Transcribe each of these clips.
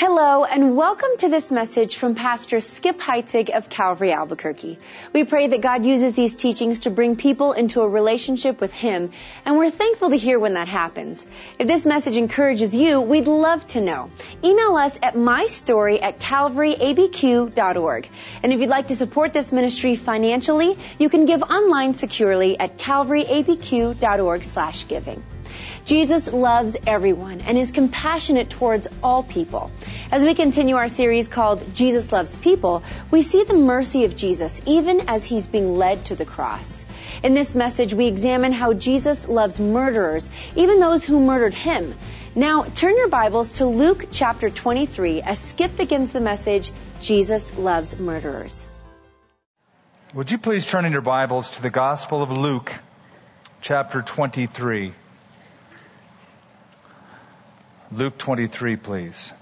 Hello and welcome to this message from Pastor Skip Heitzig of Calvary Albuquerque. We pray that God uses these teachings to bring people into a relationship with Him and we're thankful to hear when that happens. If this message encourages you, we'd love to know. Email us at mystory at calvaryabq.org. And if you'd like to support this ministry financially, you can give online securely at calvaryabq.org slash giving. Jesus loves everyone and is compassionate towards all people. As we continue our series called Jesus Loves People, we see the mercy of Jesus even as he's being led to the cross. In this message, we examine how Jesus loves murderers, even those who murdered him. Now, turn your Bibles to Luke chapter 23 as Skip begins the message, Jesus Loves Murderers. Would you please turn in your Bibles to the Gospel of Luke, chapter 23. Luke 23, please.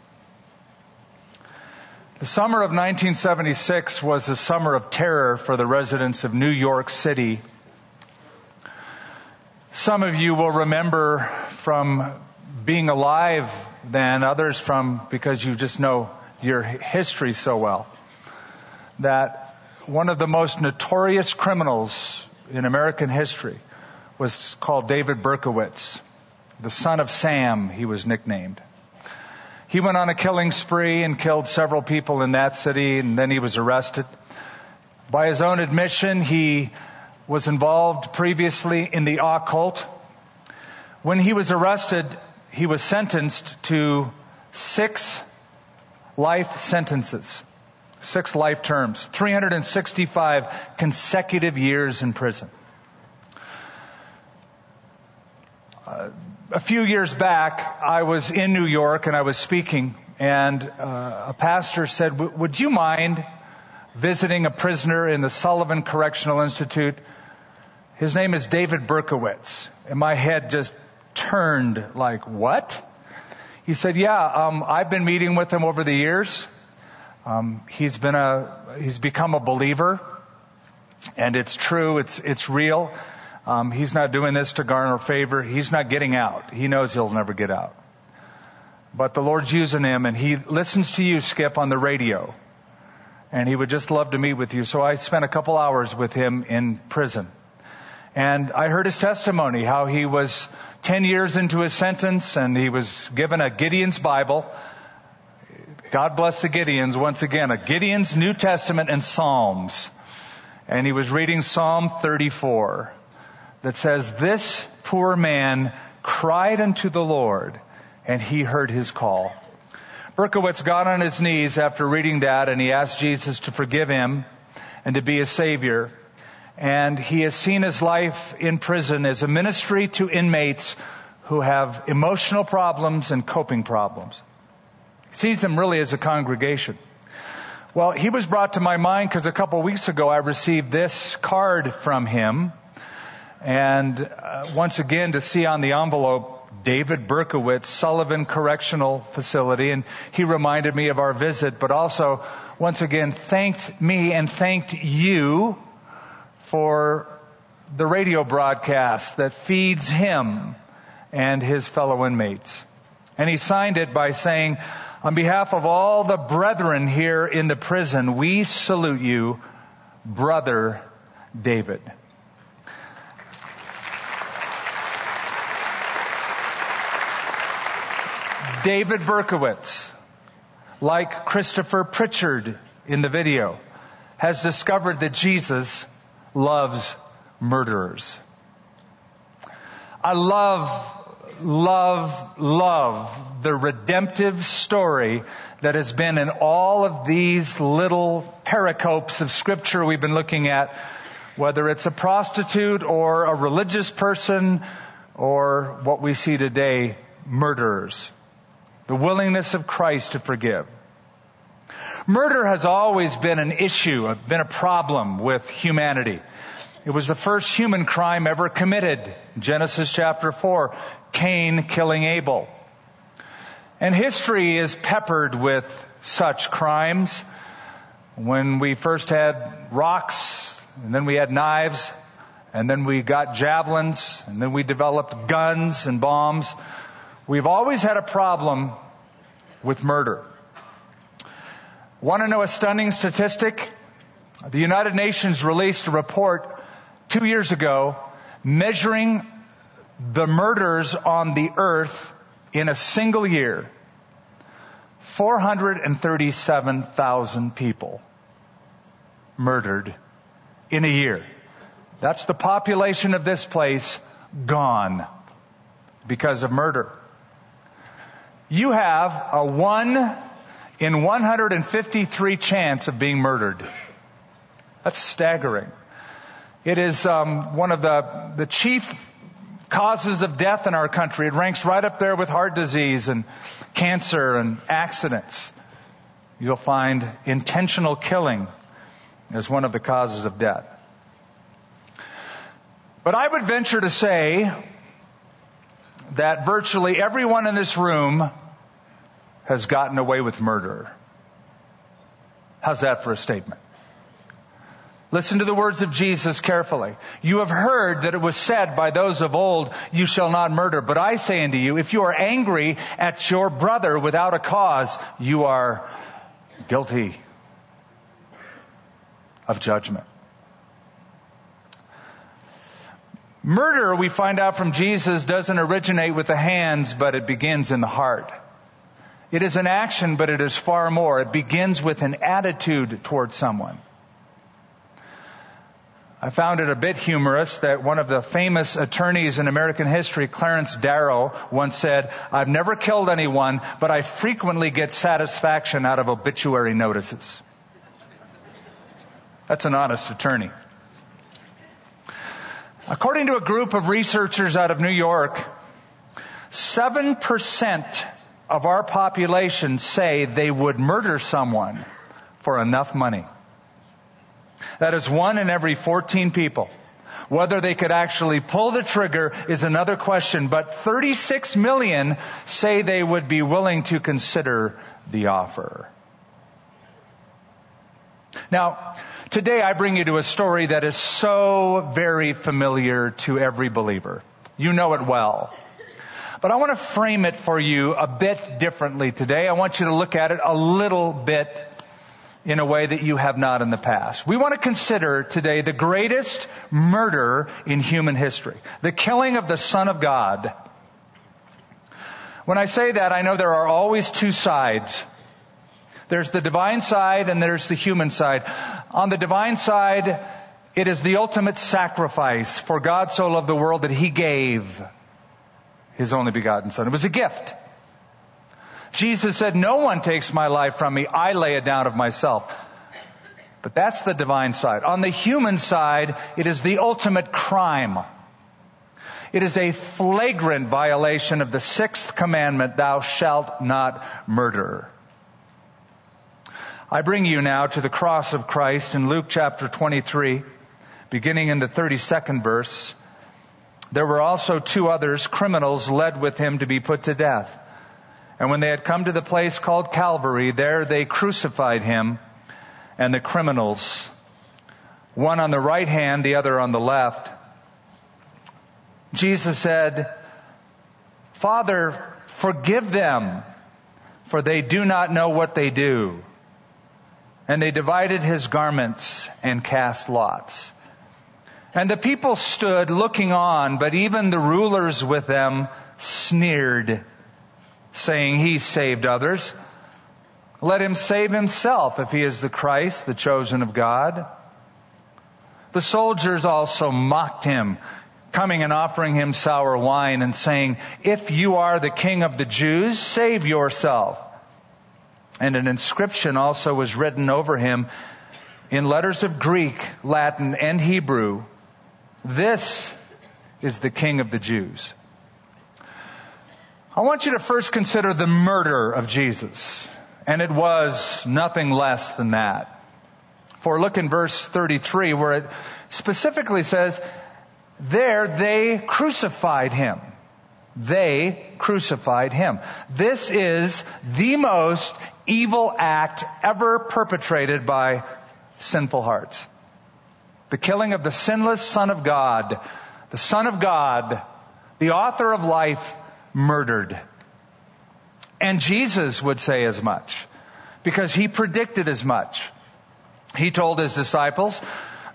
The summer of 1976 was a summer of terror for the residents of New York City. Some of you will remember from being alive then, others from because you just know your history so well, that one of the most notorious criminals in American history was called David Berkowitz the son of Sam, he was nicknamed. He went on a killing spree and killed several people in that city, and then he was arrested. By his own admission, he was involved previously in the occult. When he was arrested, he was sentenced to six life sentences, six life terms, 365 consecutive years in prison. Uh, a few years back, I was in New York and I was speaking, and uh, a pastor said, "Would you mind visiting a prisoner in the Sullivan Correctional Institute? His name is David Berkowitz." And my head just turned like, "What?" He said, "Yeah, um, I've been meeting with him over the years. Um, he's been a he's become a believer, and it's true. It's it's real." Um, he's not doing this to garner favor. He's not getting out. He knows he'll never get out. But the Lord's using him and he listens to you, Skip, on the radio. And he would just love to meet with you. So I spent a couple hours with him in prison. And I heard his testimony, how he was 10 years into his sentence and he was given a Gideon's Bible. God bless the Gideons once again, a Gideon's New Testament and Psalms. And he was reading Psalm 34 that says, This poor man cried unto the Lord, and he heard his call. Berkowitz got on his knees after reading that, and he asked Jesus to forgive him and to be a savior. And he has seen his life in prison as a ministry to inmates who have emotional problems and coping problems. He sees them really as a congregation. Well, he was brought to my mind because a couple weeks ago I received this card from him and uh, once again, to see on the envelope, David Berkowitz, Sullivan Correctional Facility, and he reminded me of our visit, but also, once again, thanked me and thanked you for the radio broadcast that feeds him and his fellow inmates. And he signed it by saying, on behalf of all the brethren here in the prison, we salute you, brother David. David Berkowitz, like Christopher Pritchard in the video, has discovered that Jesus loves murderers. I love, love, love the redemptive story that has been in all of these little pericopes of scripture we've been looking at, whether it's a prostitute or a religious person or what we see today, murderers. The willingness of Christ to forgive. Murder has always been an issue, been a problem with humanity. It was the first human crime ever committed. Genesis chapter 4, Cain killing Abel. And history is peppered with such crimes. When we first had rocks, and then we had knives, and then we got javelins, and then we developed guns and bombs. We've always had a problem with murder. Want to know a stunning statistic? The United Nations released a report two years ago measuring the murders on the earth in a single year. 437,000 people murdered in a year. That's the population of this place gone because of murder. You have a 1 in 153 chance of being murdered. That's staggering. It is um, one of the, the chief causes of death in our country. It ranks right up there with heart disease and cancer and accidents. You'll find intentional killing as one of the causes of death. But I would venture to say that virtually everyone in this room has gotten away with murder. How's that for a statement? Listen to the words of Jesus carefully. You have heard that it was said by those of old, you shall not murder. But I say unto you, if you are angry at your brother without a cause, you are guilty of judgment. Murder, we find out from Jesus, doesn't originate with the hands, but it begins in the heart. It is an action, but it is far more. It begins with an attitude towards someone. I found it a bit humorous that one of the famous attorneys in American history, Clarence Darrow, once said, I've never killed anyone, but I frequently get satisfaction out of obituary notices. That's an honest attorney. According to a group of researchers out of New York, 7% of our population say they would murder someone for enough money. That is one in every 14 people. Whether they could actually pull the trigger is another question, but 36 million say they would be willing to consider the offer. Now, today I bring you to a story that is so very familiar to every believer. You know it well. But I want to frame it for you a bit differently today. I want you to look at it a little bit in a way that you have not in the past. We want to consider today the greatest murder in human history. The killing of the Son of God. When I say that, I know there are always two sides. There's the divine side and there's the human side. On the divine side, it is the ultimate sacrifice for God so loved the world that He gave His only begotten Son. It was a gift. Jesus said, no one takes my life from me. I lay it down of myself. But that's the divine side. On the human side, it is the ultimate crime. It is a flagrant violation of the sixth commandment, thou shalt not murder. I bring you now to the cross of Christ in Luke chapter 23, beginning in the 32nd verse. There were also two others, criminals, led with him to be put to death. And when they had come to the place called Calvary, there they crucified him and the criminals, one on the right hand, the other on the left. Jesus said, Father, forgive them, for they do not know what they do. And they divided his garments and cast lots. And the people stood looking on, but even the rulers with them sneered saying he saved others. Let him save himself if he is the Christ, the chosen of God. The soldiers also mocked him, coming and offering him sour wine and saying, if you are the king of the Jews, save yourself. And an inscription also was written over him in letters of Greek, Latin, and Hebrew. This is the king of the Jews. I want you to first consider the murder of Jesus. And it was nothing less than that. For look in verse 33 where it specifically says, there they crucified him. They crucified him. This is the most evil act ever perpetrated by sinful hearts. The killing of the sinless Son of God, the Son of God, the author of life, murdered. And Jesus would say as much. because he predicted as much. He told his disciples,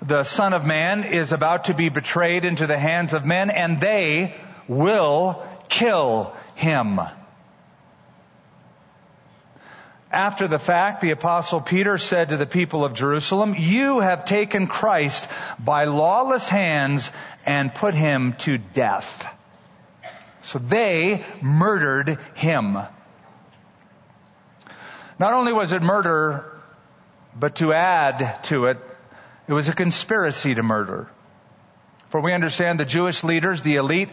the Son of Man is about to be betrayed into the hands of men and they will kill him. After the fact, the apostle Peter said to the people of Jerusalem, you have taken Christ by lawless hands and put him to death. So they murdered him. Not only was it murder, but to add to it, it was a conspiracy to murder. For we understand the Jewish leaders, the elite,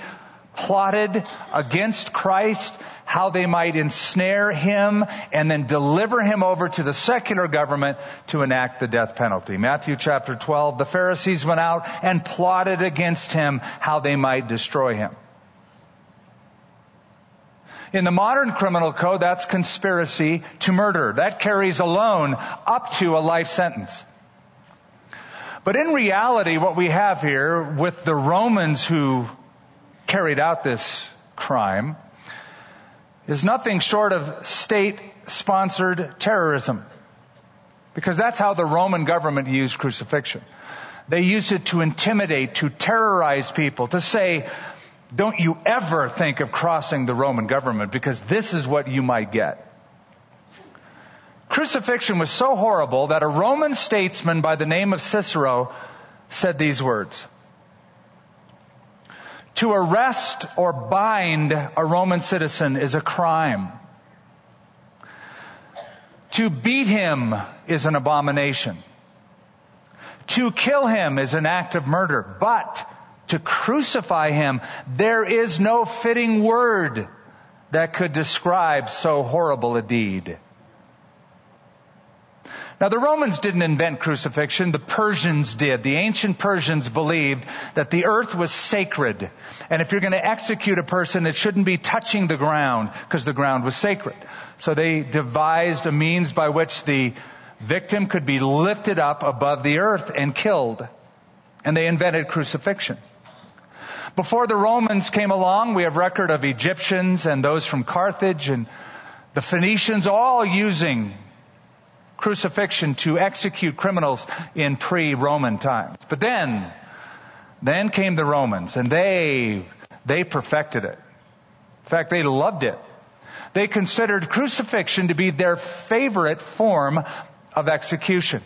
plotted against Christ how they might ensnare him and then deliver him over to the secular government to enact the death penalty. Matthew chapter 12, the Pharisees went out and plotted against him how they might destroy him. In the modern criminal code, that's conspiracy to murder. That carries alone up to a life sentence. But in reality, what we have here with the Romans who carried out this crime is nothing short of state sponsored terrorism. Because that's how the Roman government used crucifixion. They used it to intimidate, to terrorize people, to say, don't you ever think of crossing the Roman government because this is what you might get. Crucifixion was so horrible that a Roman statesman by the name of Cicero said these words. To arrest or bind a Roman citizen is a crime. To beat him is an abomination. To kill him is an act of murder. But to crucify him, there is no fitting word that could describe so horrible a deed. Now the Romans didn't invent crucifixion, the Persians did. The ancient Persians believed that the earth was sacred. And if you're going to execute a person, it shouldn't be touching the ground because the ground was sacred. So they devised a means by which the victim could be lifted up above the earth and killed. And they invented crucifixion. Before the Romans came along, we have record of Egyptians and those from Carthage and the Phoenicians all using crucifixion to execute criminals in pre-Roman times. But then, then came the Romans and they, they perfected it. In fact, they loved it. They considered crucifixion to be their favorite form of execution.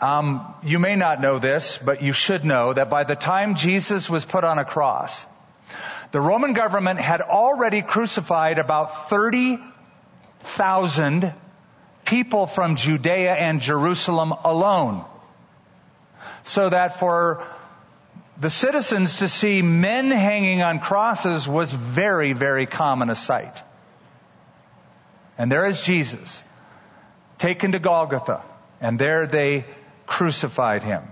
Um, you may not know this, but you should know that by the time Jesus was put on a cross, the Roman government had already crucified about 30 thousand people from Judea and Jerusalem alone. So that for the citizens to see men hanging on crosses was very, very common a sight. And there is Jesus taken to Golgotha and there they crucified him.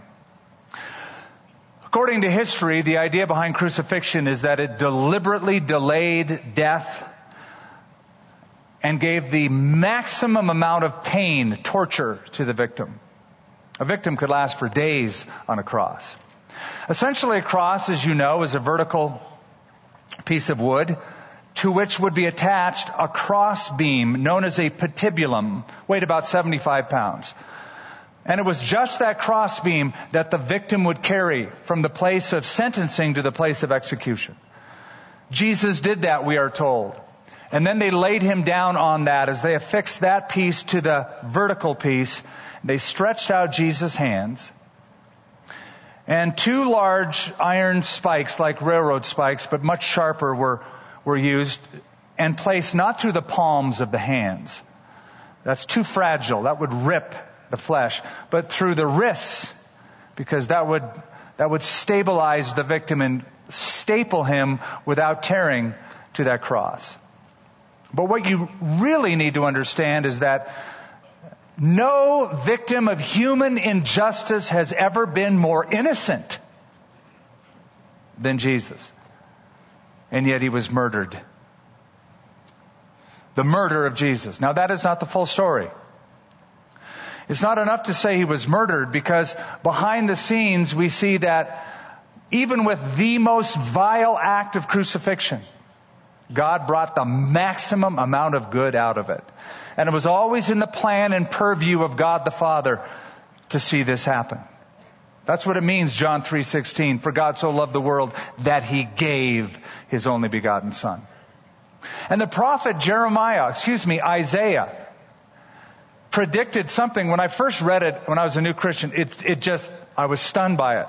According to history, the idea behind crucifixion is that it deliberately delayed death and gave the maximum amount of pain, torture to the victim. A victim could last for days on a cross. Essentially a cross, as you know, is a vertical piece of wood to which would be attached a cross beam known as a patibulum, weighed about 75 pounds. And it was just that cross beam that the victim would carry from the place of sentencing to the place of execution. Jesus did that, we are told. And then they laid him down on that as they affixed that piece to the vertical piece. They stretched out Jesus' hands. And two large iron spikes, like railroad spikes, but much sharper, were, were used and placed not through the palms of the hands. That's too fragile. That would rip the flesh, but through the wrists, because that would, that would stabilize the victim and staple him without tearing to that cross. But what you really need to understand is that no victim of human injustice has ever been more innocent than Jesus. And yet he was murdered. The murder of Jesus. Now that is not the full story. It's not enough to say he was murdered because behind the scenes we see that even with the most vile act of crucifixion, God brought the maximum amount of good out of it. And it was always in the plan and purview of God the Father to see this happen. That's what it means, John 3:16, for God so loved the world that he gave his only begotten son. And the prophet Jeremiah, excuse me, Isaiah, predicted something when I first read it when I was a new Christian. It, it just, I was stunned by it.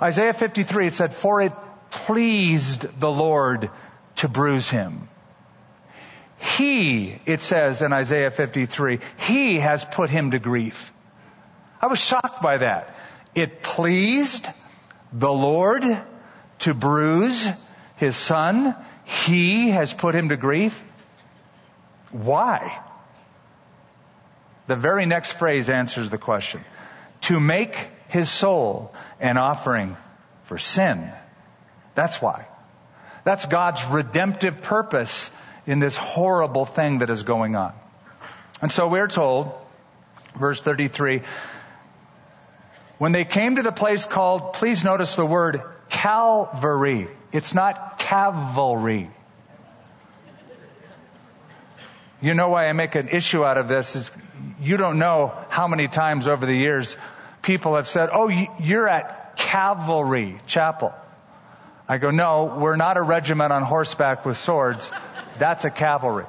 Isaiah 53, it said, for it pleased the Lord to bruise him. He, it says in Isaiah 53, he has put him to grief. I was shocked by that. It pleased the Lord to bruise his son. He has put him to grief. Why? The very next phrase answers the question. To make his soul an offering for sin. That's why. That's God's redemptive purpose in this horrible thing that is going on. And so we're told, verse 33, when they came to the place called, please notice the word Calvary. It's not cavalry. You know why I make an issue out of this is you don't know how many times over the years people have said, oh, you're at Calvary Chapel. I go, no, we're not a regiment on horseback with swords. That's a cavalry.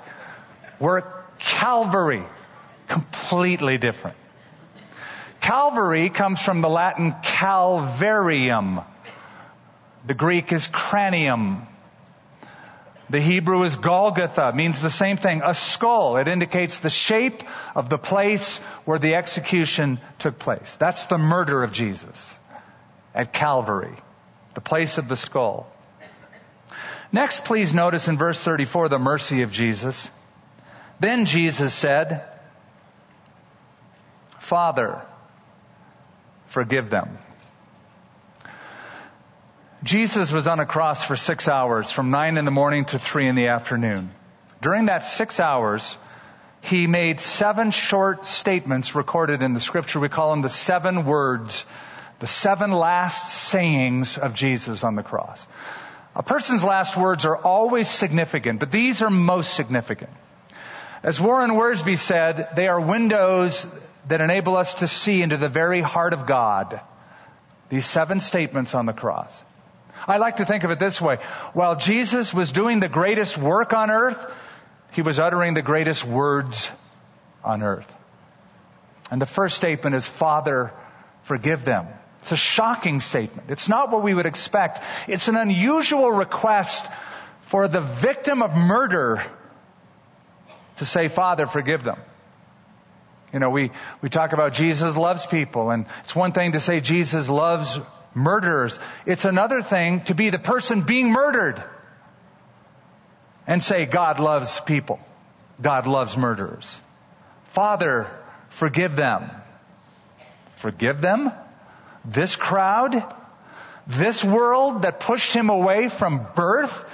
We're a Calvary. Completely different. Calvary comes from the Latin calvarium. The Greek is cranium. The Hebrew is Golgotha, means the same thing, a skull. It indicates the shape of the place where the execution took place. That's the murder of Jesus at Calvary, the place of the skull. Next, please notice in verse 34 the mercy of Jesus. Then Jesus said, Father, forgive them. Jesus was on a cross for six hours, from nine in the morning to three in the afternoon. During that six hours, he made seven short statements recorded in the scripture. We call them the seven words, the seven last sayings of Jesus on the cross. A person's last words are always significant, but these are most significant. As Warren Wiersbe said, they are windows that enable us to see into the very heart of God. These seven statements on the cross. I like to think of it this way. While Jesus was doing the greatest work on earth, he was uttering the greatest words on earth. And the first statement is, Father, forgive them. It's a shocking statement. It's not what we would expect. It's an unusual request for the victim of murder to say, Father, forgive them. You know, we, we talk about Jesus loves people, and it's one thing to say Jesus loves murderers. It's another thing to be the person being murdered and say, God loves people. God loves murderers. Father, forgive them. Forgive them? This crowd? This world that pushed him away from birth?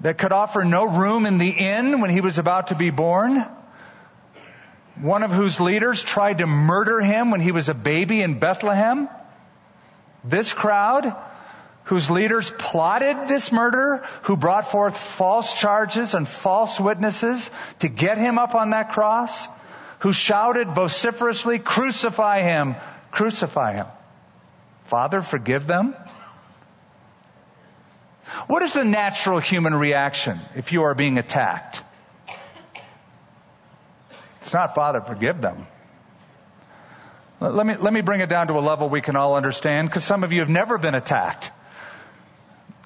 That could offer no room in the inn when he was about to be born? One of whose leaders tried to murder him when he was a baby in Bethlehem? This crowd, whose leaders plotted this murder, who brought forth false charges and false witnesses to get him up on that cross, who shouted vociferously, crucify him, crucify him. Father, forgive them. What is the natural human reaction if you are being attacked? It's not, Father, forgive them. Let me, let me bring it down to a level we can all understand because some of you have never been attacked.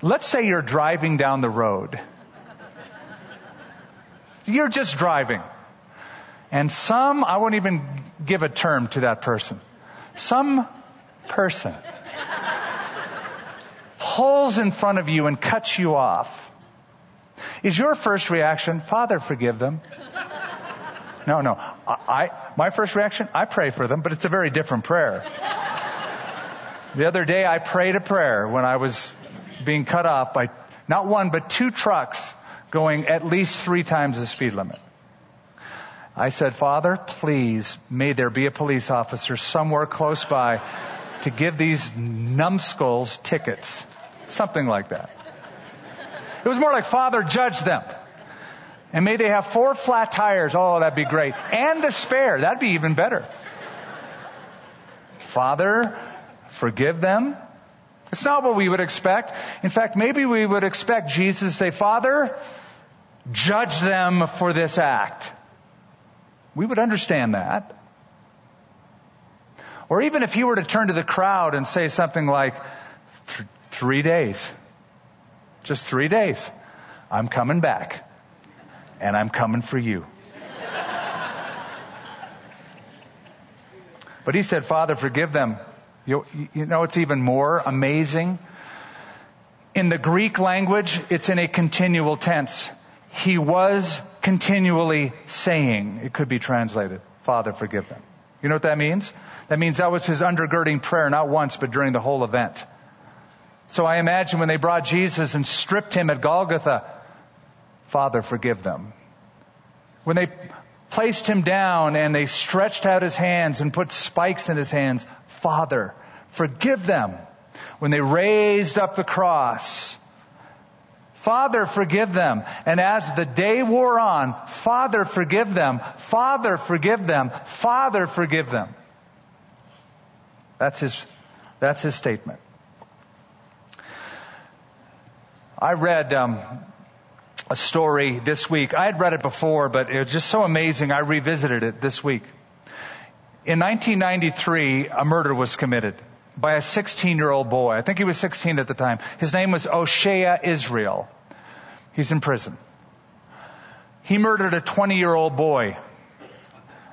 Let's say you're driving down the road. You're just driving. And some, I won't even give a term to that person. Some person pulls in front of you and cuts you off. Is your first reaction, Father, forgive them? No, no. I, my first reaction, I pray for them, but it's a very different prayer. The other day I prayed a prayer when I was being cut off by not one, but two trucks going at least three times the speed limit. I said, Father, please, may there be a police officer somewhere close by to give these numbskulls tickets. Something like that. It was more like, Father, judge them. And may they have four flat tires. Oh, that'd be great. And the spare. That'd be even better. Father, forgive them. It's not what we would expect. In fact, maybe we would expect Jesus to say, Father, judge them for this act. We would understand that. Or even if he were to turn to the crowd and say something like, three days. Just three days. I'm coming back. And I'm coming for you. but he said, Father, forgive them. You, you know, it's even more amazing. In the Greek language, it's in a continual tense. He was continually saying, it could be translated, Father, forgive them. You know what that means? That means that was his undergirding prayer, not once, but during the whole event. So I imagine when they brought Jesus and stripped him at Golgotha, Father, forgive them. When they placed him down and they stretched out his hands and put spikes in his hands, Father, forgive them. When they raised up the cross, Father, forgive them. And as the day wore on, Father, forgive them. Father, forgive them. Father, forgive them. That's his, that's his statement. I read um, a story this week. I had read it before, but it was just so amazing. I revisited it this week. In 1993, a murder was committed by a 16 year old boy. I think he was 16 at the time. His name was Oshea Israel. He's in prison. He murdered a 20 year old boy.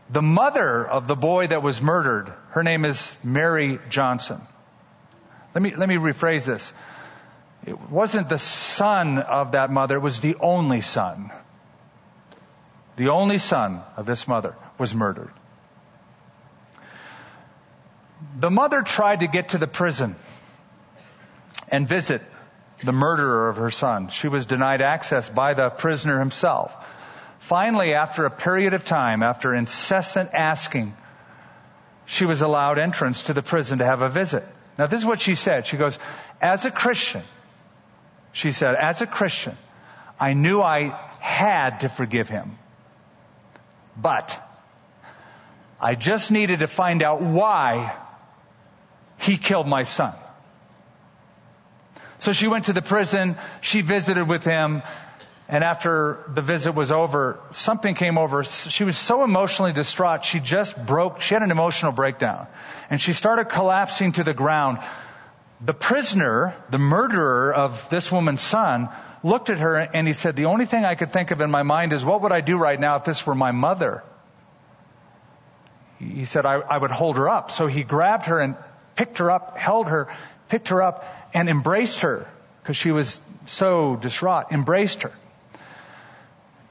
The mother of the boy that was murdered, her name is Mary Johnson. Let me, let me rephrase this. It wasn't the son of that mother, it was the only son. The only son of this mother was murdered. The mother tried to get to the prison and visit the murderer of her son. She was denied access by the prisoner himself. Finally, after a period of time, after incessant asking, she was allowed entrance to the prison to have a visit. Now, this is what she said. She goes, As a Christian, she said, as a Christian, I knew I had to forgive him. But I just needed to find out why he killed my son. So she went to the prison, she visited with him, and after the visit was over, something came over. She was so emotionally distraught, she just broke, she had an emotional breakdown. And she started collapsing to the ground. The prisoner, the murderer of this woman's son, looked at her and he said, The only thing I could think of in my mind is what would I do right now if this were my mother? He said, I, I would hold her up. So he grabbed her and picked her up, held her, picked her up, and embraced her because she was so distraught, embraced her.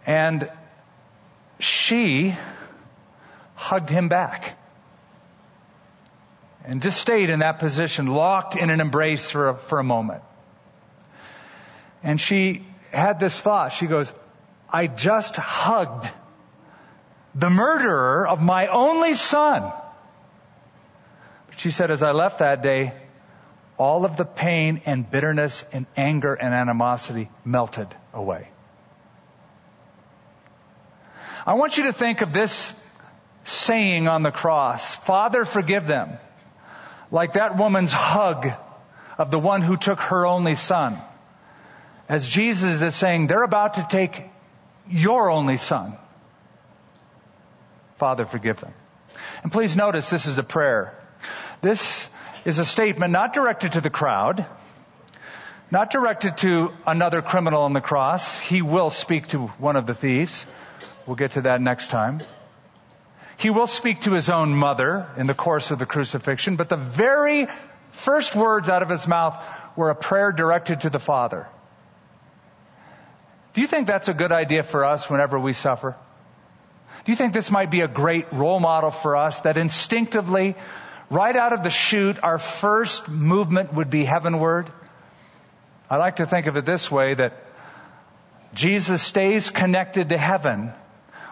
And she hugged him back and just stayed in that position, locked in an embrace for a, for a moment. And she had this thought. She goes, I just hugged the murderer of my only son. But she said, as I left that day, all of the pain and bitterness and anger and animosity melted away. I want you to think of this saying on the cross, Father, forgive them like that woman's hug of the one who took her only son. As Jesus is saying, they're about to take your only son. Father, forgive them. And please notice this is a prayer. This is a statement not directed to the crowd, not directed to another criminal on the cross. He will speak to one of the thieves. We'll get to that next time. He will speak to his own mother in the course of the crucifixion, but the very first words out of his mouth were a prayer directed to the Father. Do you think that's a good idea for us whenever we suffer? Do you think this might be a great role model for us that instinctively, right out of the chute, our first movement would be heavenward? I like to think of it this way that Jesus stays connected to heaven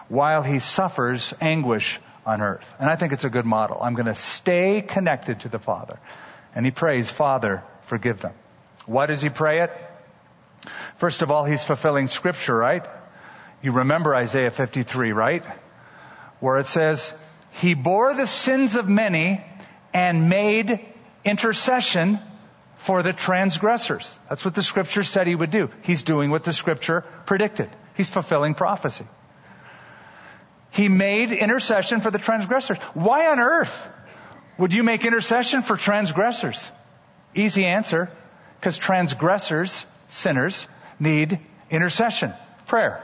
while he suffers anguish on earth. And I think it's a good model. I'm going to stay connected to the Father. And he prays, Father, forgive them. Why does he pray it? First of all, he's fulfilling scripture, right? You remember Isaiah 53, right? Where it says, He bore the sins of many and made intercession for the transgressors. That's what the scripture said he would do. He's doing what the scripture predicted. He's fulfilling prophecy. He made intercession for the transgressors. Why on earth would you make intercession for transgressors? Easy answer. Because transgressors, sinners, need intercession, prayer.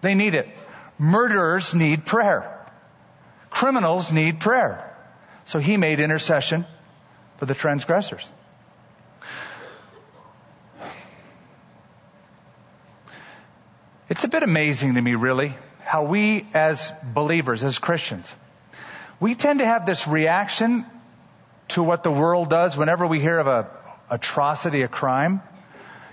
They need it. Murderers need prayer. Criminals need prayer. So he made intercession for the transgressors. It's a bit amazing to me, really, how we as believers, as Christians, we tend to have this reaction to what the world does whenever we hear of a atrocity, a crime.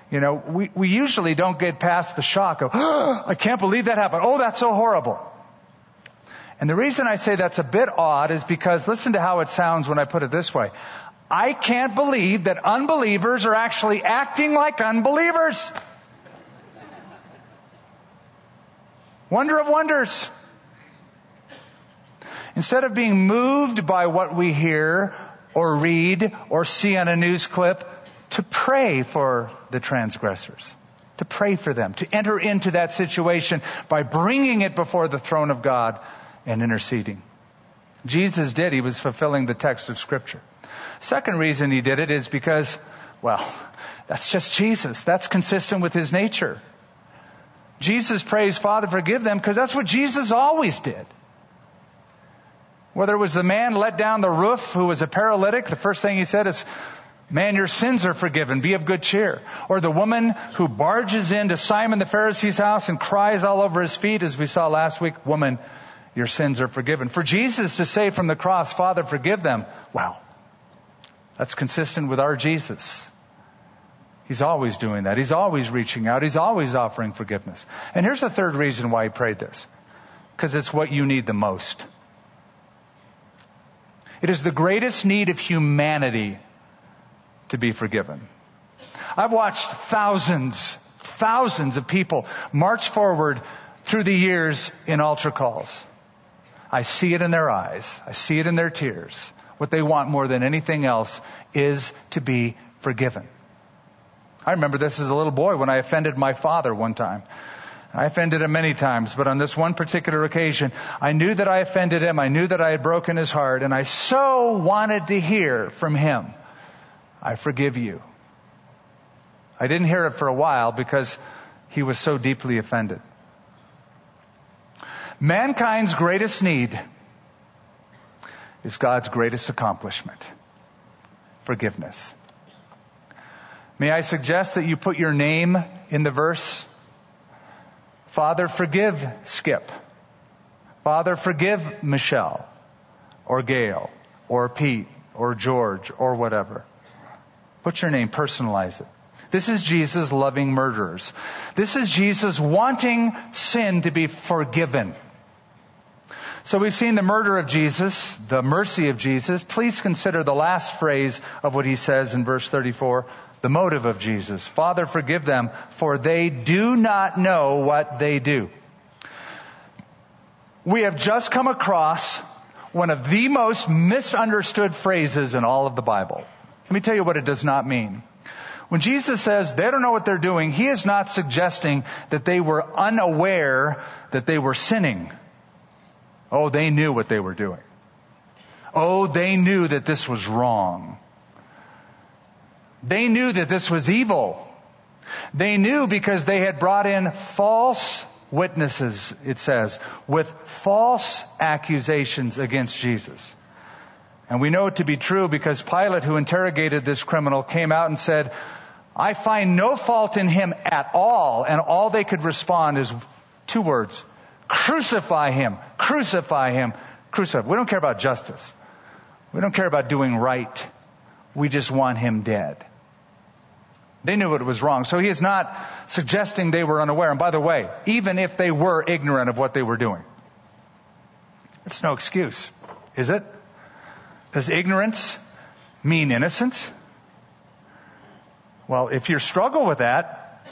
You know, we, we usually don't get past the shock of, oh, I can't believe that happened. Oh, that's so horrible. And the reason I say that's a bit odd is because listen to how it sounds when I put it this way. I can't believe that unbelievers are actually acting like unbelievers. Wonder of wonders. Instead of being moved by what we hear or read or see on a news clip, to pray for the transgressors, to pray for them, to enter into that situation by bringing it before the throne of God and interceding. Jesus did. He was fulfilling the text of scripture. Second reason he did it is because, well, that's just Jesus. That's consistent with his nature. Jesus prays, Father, forgive them, because that's what Jesus always did. Whether it was the man let down the roof who was a paralytic, the first thing he said is, Man, your sins are forgiven. Be of good cheer. Or the woman who barges into Simon the Pharisee's house and cries all over his feet, as we saw last week, Woman, your sins are forgiven. For Jesus to say from the cross, Father, forgive them, well, that's consistent with our Jesus. He's always doing that. He's always reaching out. He's always offering forgiveness. And here's the third reason why he prayed this. Because it's what you need the most. It is the greatest need of humanity to be forgiven. I've watched thousands, thousands of people march forward through the years in altar calls. I see it in their eyes. I see it in their tears. What they want more than anything else is to be forgiven. I remember this as a little boy when I offended my father one time. I offended him many times, but on this one particular occasion, I knew that I offended him. I knew that I had broken his heart, and I so wanted to hear from him, I forgive you. I didn't hear it for a while because he was so deeply offended. Mankind's greatest need is God's greatest accomplishment forgiveness. May I suggest that you put your name in the verse? Father, forgive Skip. Father, forgive Michelle or Gail or Pete or George or whatever. Put your name, personalize it. This is Jesus loving murderers. This is Jesus wanting sin to be forgiven. So we've seen the murder of Jesus, the mercy of Jesus. Please consider the last phrase of what he says in verse 34, the motive of Jesus. Father, forgive them, for they do not know what they do. We have just come across one of the most misunderstood phrases in all of the Bible. Let me tell you what it does not mean. When Jesus says they don't know what they're doing, he is not suggesting that they were unaware that they were sinning. Oh, they knew what they were doing. Oh, they knew that this was wrong. They knew that this was evil. They knew because they had brought in false witnesses, it says, with false accusations against Jesus. And we know it to be true because Pilate, who interrogated this criminal, came out and said, I find no fault in him at all. And all they could respond is two words. Crucify him. Crucify him. Crucify. Him. We don't care about justice. We don't care about doing right. We just want him dead. They knew it was wrong. So he is not suggesting they were unaware. And by the way, even if they were ignorant of what they were doing, it's no excuse, is it? Does ignorance mean innocence? Well, if you struggle with that,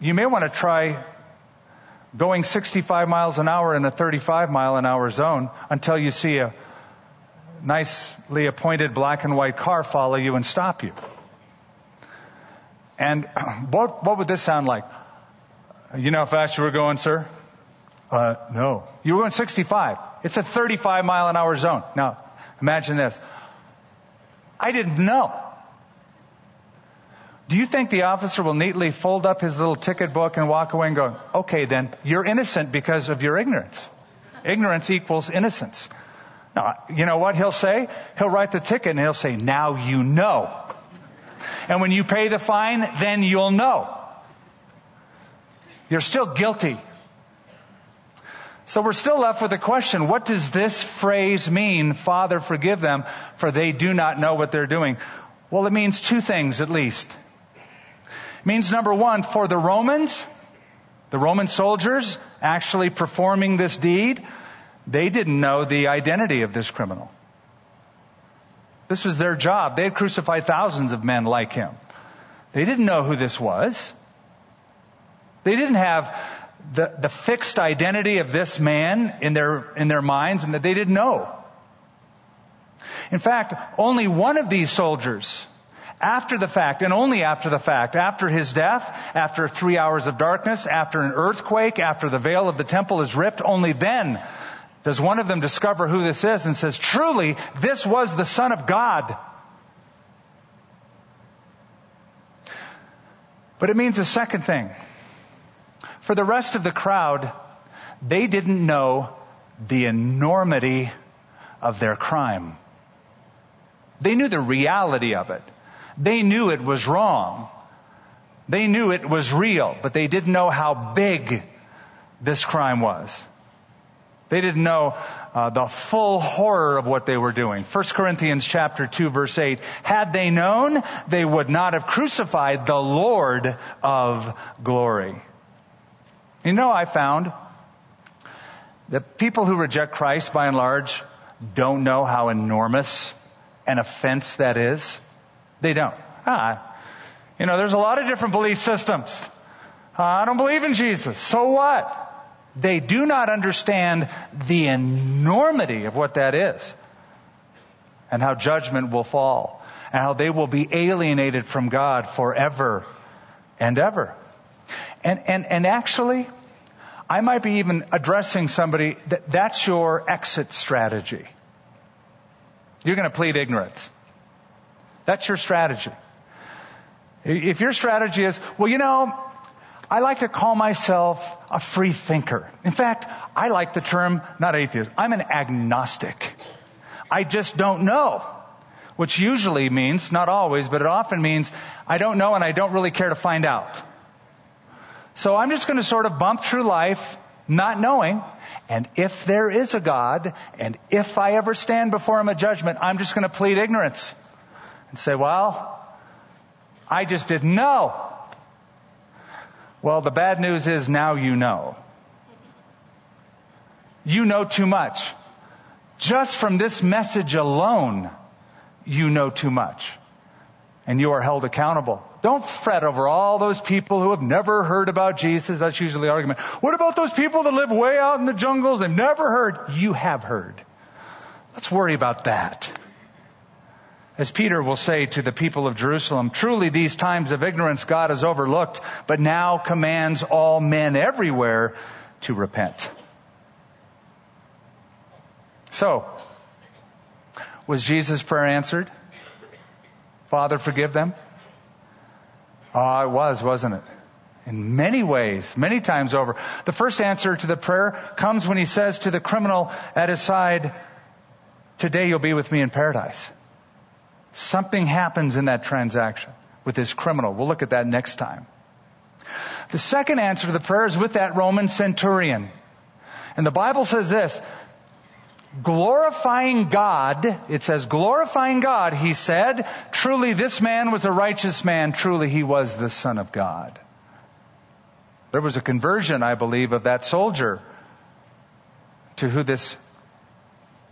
you may want to try going 65 miles an hour in a 35 mile an hour zone until you see a nicely appointed black and white car follow you and stop you. And what, what would this sound like? You know how fast you were going, sir? Uh, no. You were going 65. It's a 35 mile an hour zone. Now, imagine this. I didn't know. Do you think the officer will neatly fold up his little ticket book and walk away and go, okay then, you're innocent because of your ignorance. Ignorance equals innocence. Now, you know what he'll say? He'll write the ticket and he'll say, now you know. And when you pay the fine, then you'll know. You're still guilty. So we're still left with the question, what does this phrase mean, Father, forgive them, for they do not know what they're doing? Well, it means two things at least. Means number one, for the Romans, the Roman soldiers actually performing this deed, they didn't know the identity of this criminal. This was their job. They had crucified thousands of men like him. They didn't know who this was. They didn't have the, the fixed identity of this man in their, in their minds and that they didn't know. In fact, only one of these soldiers, after the fact, and only after the fact, after his death, after three hours of darkness, after an earthquake, after the veil of the temple is ripped, only then does one of them discover who this is and says, truly, this was the Son of God. But it means a second thing. For the rest of the crowd, they didn't know the enormity of their crime. They knew the reality of it. They knew it was wrong. They knew it was real, but they didn't know how big this crime was. They didn't know uh, the full horror of what they were doing. 1 Corinthians chapter 2 verse 8. Had they known, they would not have crucified the Lord of glory. You know, I found that people who reject Christ by and large don't know how enormous an offense that is. They don't. Ah, you know, there's a lot of different belief systems. Uh, I don't believe in Jesus. So what? They do not understand the enormity of what that is and how judgment will fall and how they will be alienated from God forever and ever. And, and, and actually, I might be even addressing somebody that that's your exit strategy. You're going to plead ignorance. That's your strategy. If your strategy is, well, you know, I like to call myself a free thinker. In fact, I like the term, not atheist, I'm an agnostic. I just don't know. Which usually means, not always, but it often means, I don't know and I don't really care to find out. So I'm just going to sort of bump through life not knowing, and if there is a God, and if I ever stand before Him a judgment, I'm just going to plead ignorance and say, well, I just didn't know. Well, the bad news is now you know. You know too much. Just from this message alone, you know too much. And you are held accountable. Don't fret over all those people who have never heard about Jesus. That's usually the argument. What about those people that live way out in the jungles and never heard? You have heard. Let's worry about that. As Peter will say to the people of Jerusalem, truly these times of ignorance God has overlooked, but now commands all men everywhere to repent. So, was Jesus' prayer answered? Father, forgive them? Oh, it was, wasn't it? In many ways, many times over. The first answer to the prayer comes when he says to the criminal at his side, today you'll be with me in paradise. Something happens in that transaction with this criminal. We'll look at that next time. The second answer to the prayer is with that Roman centurion. And the Bible says this, glorifying God, it says glorifying God, he said, truly this man was a righteous man, truly he was the son of God. There was a conversion, I believe, of that soldier to who this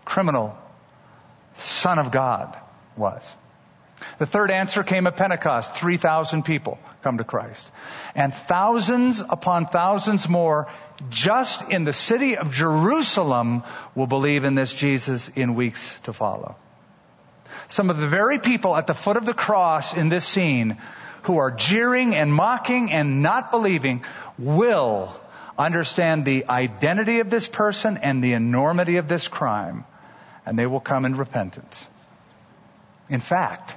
criminal son of God was. The third answer came at Pentecost. 3,000 people come to Christ. And thousands upon thousands more just in the city of Jerusalem will believe in this Jesus in weeks to follow. Some of the very people at the foot of the cross in this scene who are jeering and mocking and not believing will understand the identity of this person and the enormity of this crime, and they will come in repentance. In fact,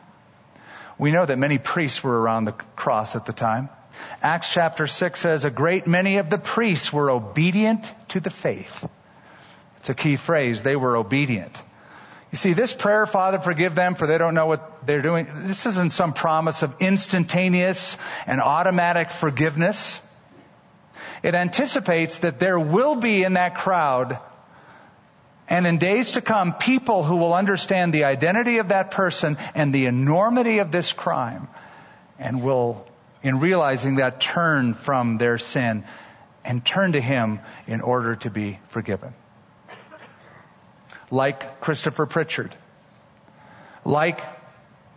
we know that many priests were around the cross at the time. Acts chapter 6 says a great many of the priests were obedient to the faith. It's a key phrase. They were obedient. You see, this prayer, Father, forgive them for they don't know what they're doing. This isn't some promise of instantaneous and automatic forgiveness. It anticipates that there will be in that crowd and in days to come, people who will understand the identity of that person and the enormity of this crime and will, in realizing that, turn from their sin and turn to Him in order to be forgiven. Like Christopher Pritchard, like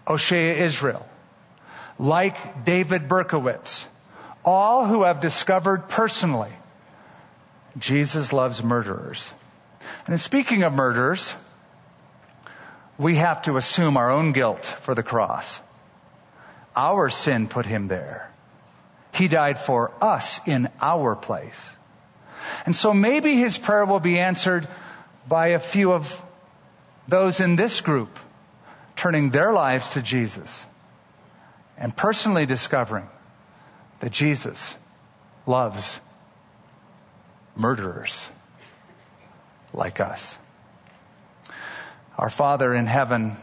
Oshea Israel, like David Berkowitz, all who have discovered personally Jesus loves murderers. And in speaking of murders, we have to assume our own guilt for the cross. Our sin put him there. He died for us in our place. And so maybe his prayer will be answered by a few of those in this group turning their lives to Jesus and personally discovering that Jesus loves murderers like us. Our Father in heaven,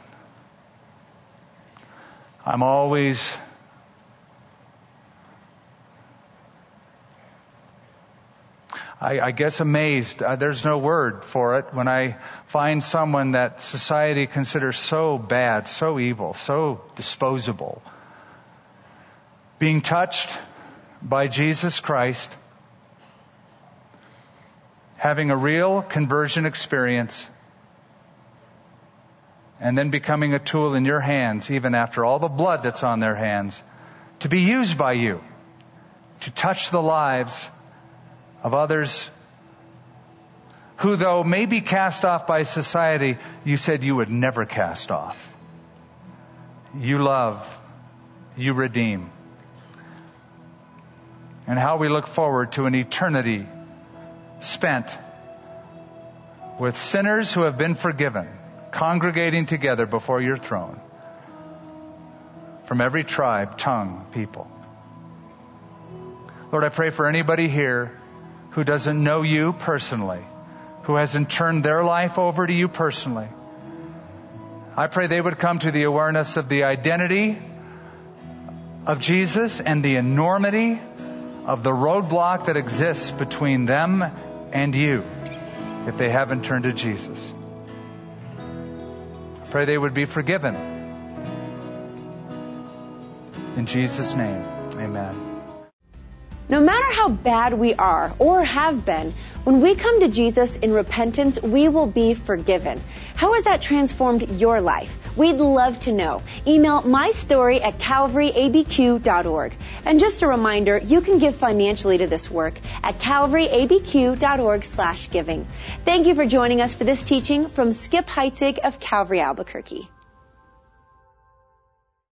I'm always I, guess amazed. Uh, there's no word for it when I find someone that society considers so bad, so evil, so disposable, being touched by Jesus Christ having a real conversion experience, and then becoming a tool in your hands, even after all the blood that's on their hands, to be used by you to touch the lives of others who, though may be cast off by society, you said you would never cast off. You love, you redeem. And how we look forward to an eternity spent with sinners who have been forgiven, congregating together before your throne from every tribe, tongue, people. Lord, I pray for anybody here who doesn't know you personally, who hasn't turned their life over to you personally. I pray they would come to the awareness of the identity of Jesus and the enormity of the roadblock that exists between them and you if they haven't turned to Jesus. Pray they would be forgiven. In Jesus' name, amen. No matter how bad we are or have been, when we come to Jesus in repentance, we will be forgiven. How has that transformed your life? We'd love to know. Email my story at calvaryabq.org. And just a reminder, you can give financially to this work at calvaryabq.org slash giving. Thank you for joining us for this teaching from Skip Heitzig of Calvary Albuquerque.